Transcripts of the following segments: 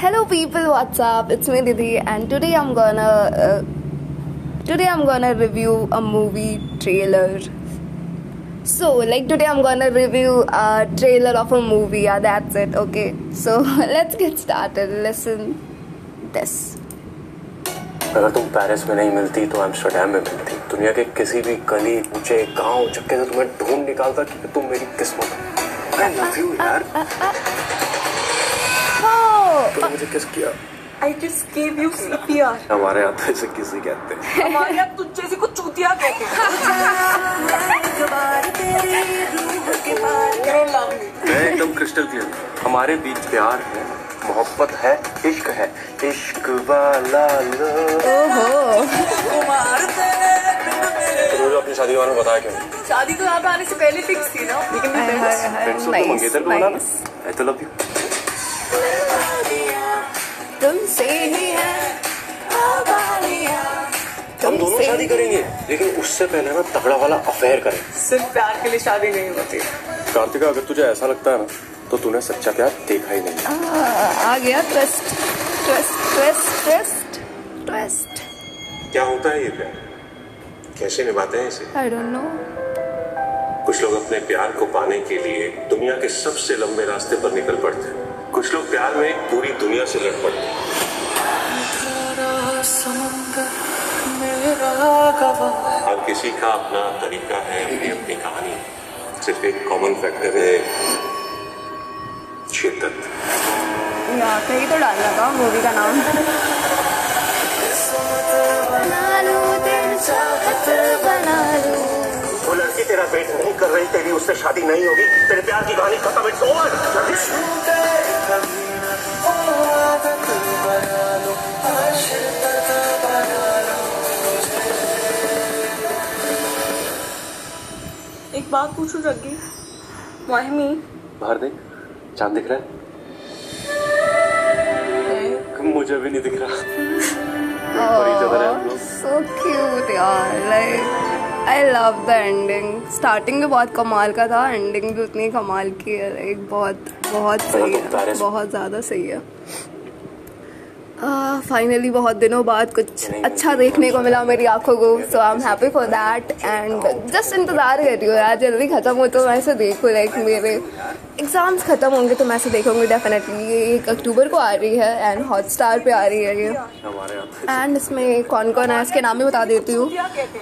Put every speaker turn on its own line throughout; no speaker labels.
Hello people, what's up? It's me Didi and today I'm gonna uh, today I'm gonna review a movie trailer. So like today I'm gonna review a trailer of a movie. Yeah, that's it. Okay. So let's get started. Listen this.
अगर तुम Paris में नहीं मिलती तो Amsterdam में मिलती दुनिया के किसी भी गली ऊँचे गाँव चक्के से तुम्हें ढूंढ निकालता कि तुम मेरी किस्मत हो आई लव यू यार मुझे किस किया
I just gave you CPR.
हमारे यहाँ तो इसे किसी कहते हैं
हमारे यहाँ तुझ जैसी को चूतिया कहते हैं.
मैं एकदम क्रिस्टल क्लियर हमारे बीच प्यार है मोहब्बत है इश्क है। इश्क वाला लो।
ओहो।
तो अपनी शादी के बारे में बताया क्यों?
शादी तो यहाँ पे आने से पहले फिक्स थी ना। लेकिन
तो मंगेतर को आई तो लव यू
तुमसे ही है
हम दोनों शादी करेंगे लेकिन उससे पहले ना तगड़ा वाला अफेयर करें।
सिर्फ़ प्यार के लिए शादी नहीं होती।
कार्तिका अगर तुझे ऐसा लगता है ना तो तूने सच्चा प्यार देखा ही नहीं।
आ, आ गया trust trust trust twist twist
क्या होता है ये प्यार? कैसे निभाते हैं इसे?
आई डोंट नो
कुछ लोग अपने प्यार को पाने के लिए दुनिया के सबसे लंबे रास्ते पर निकल पड़ते हैं। कुछ लोग प्यार में पूरी दुनिया से लड़ पड़ते हर किसी का अपना तरीका है अपनी अपनी कहानी। सिर्फ़ एक कॉमन फैक्टर है शिद्दत।
या कहीं तो डालना था मूवी का नाम। बना लो दिल चाहत बना लो
वो लड़की तेरा वेट नहीं कर रही तेरी उससे शादी नहीं होगी तेरे प्यार की कहानी खत्म इट्स ओवर
एक बात पूछूँ जग्गी? माहिमी।
बाहर देख चाँद दिख रहा है। मुझे भी नहीं दिख रहा।
सो क्यूट यार like I love the ending starting भी बहुत कमाल का था एंडिंग भी उतनी कमाल की है लाइक बहुत बहुत सही है। बहुत ज़्यादा सही है। फाइनली बहुत दिनों बाद कुछ अच्छा देखने को मिला मेरी आँखों को so I am happy for that and just इंतज़ार कर रही हूँ यार जल्दी ख़त्म हो तो मैं इसे देखूँ लाइक मेरे एग्ज़ाम्स ख़त्म होंगे तो मैं इसे देखूँगी डेफिनेटली ये एक अक्टूबर को आ रही है एंड हॉट स्टार पर आ रही है ये। एंड इसमें कौन कौन है इसके नाम भी बता देती हूँ।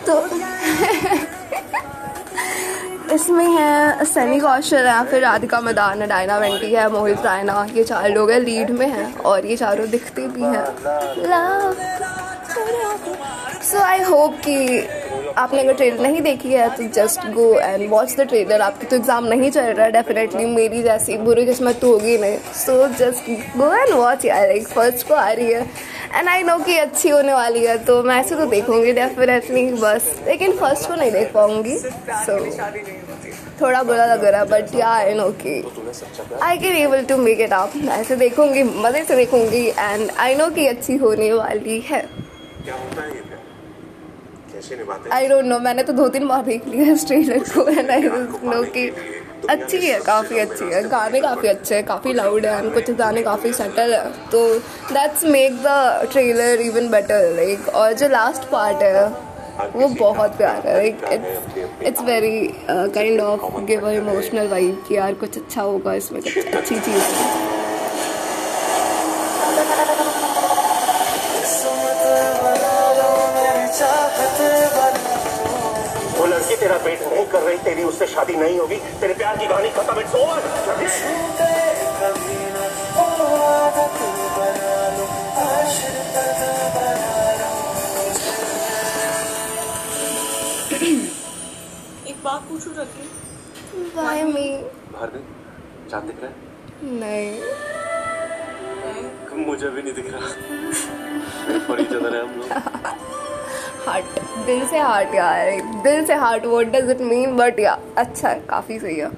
तो इसमें है, सनी कौशल है, फिर राधिका मैदान है डायना वेंटी है, मोहित रायना, ये चार लोग हैं, लीड में हैं, और ये चारों दिखते भी हैं। सो आई होप कि आपने अगर ट्रेलर नहीं देखी है तो just go and watch the trailer आपकी तो एग्ज़ाम नहीं चल रहा है डेफिनेटली मेरी जैसी बुरी किस्मत तो होगी नहीं. So just go and watch यार. लाइक फ़र्स्ट को आ रही है. एंड आई नो कि अच्छी होने वाली है तो मैं ऐसे तो देखूँगी डेफिनेटली बस. लेकिन फ़र्स्ट को नहीं देख पाऊँगी. सो
होती
थोड़ा बुरा लग रहा है बट या आई नो कि I can able to make it up ऐसे देखूँगी, मज़े से देखूँगी एंड आई नो कि अच्छी होने वाली है.
क्या होता है ये प्यार कैसे निभाते
आई डोंट नो मैंने तो दो तीन बार देख लिया है ट्रेलर को एंड आई नो कि अच्छी है काफ़ी अच्छी है गाने काफ़ी अच्छे हैं काफ़ी लाउड है एंड कुछ गाने काफ़ी सटल है तो that's make the trailer even better like और जो लास्ट पार्ट है वो बहुत प्यारा है like it's it's very kind of give emotional vibe कि यार कुछ अच्छा होगा इसमें कुछ अच्छी चीज़ है।
लड़की तेरा वेट नहीं कर रही तेरी उससे शादी नहीं होगी तेरे प्यार की कहानी खत्म इट्स ओवर
एक बात पूछूँ जग्गी
Why me?
बाहर चाँद दिख रहा है?
नहीं।
मुझे भी नहीं दिख रहा। बड़ी ज़्यादा है हम लोग।
हार्ट दिल से हार्ट यार दिल से heart what does it mean but yeah अच्छा है काफ़ी सही है।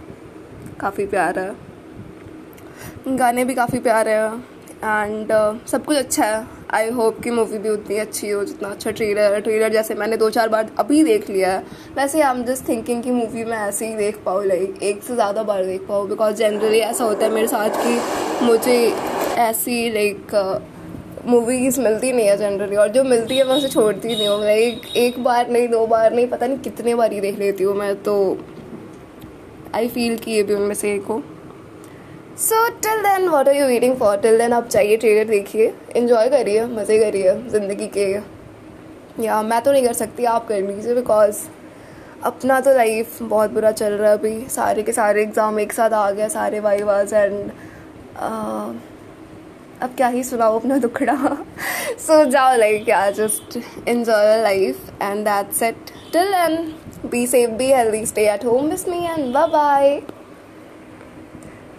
काफ़ी प्यारा है। गाने भी काफ़ी प्यारे हैं। एंड uh, सब कुछ अच्छा है। आई होप कि मूवी भी उतनी अच्छी हो जितना अच्छा ट्रेलर है। ट्रेलर जैसे मैंने दो चार बार अभी देख लिया है। वैसे आई एम जस्ट थिंकिंग कि मूवी मैं ऐसे ही देख पाऊँ लाइक एक से ज़्यादा बार देख पाऊँ। बिकॉज़ जनरली ऐसा होता है मेरे साथ कि मुझे ऐसी लाइक मूवीज़ मिलती नहीं है जनरली और जो मिलती है मैं उसे छोड़ती नहीं हूँ। लाइक एक बार नहीं, दो बार नहीं, पता नहीं कितने बार ही देख लेती हूँ मैं तो आई फील कि ये भी उनमें से एक हो। So till then what are you waiting for till then आप चाहिए ट्रेलर देखिए इन्जॉय करिए, मज़े करिए, ज़िंदगी के। या मैं तो नहीं कर सकती, आप कर लीजिए बिकॉज़ अपना तो लाइफ बहुत बुरा चल रहा है अभी। सारे के सारे एग्ज़ाम एक साथ आ गया सारे वाई वाज एंड अब क्या ही सुनाओ अपना दुखड़ा। सो जाओ like yeah just enjoy life and that's it till then be safe be healthy stay at home miss me and bye bye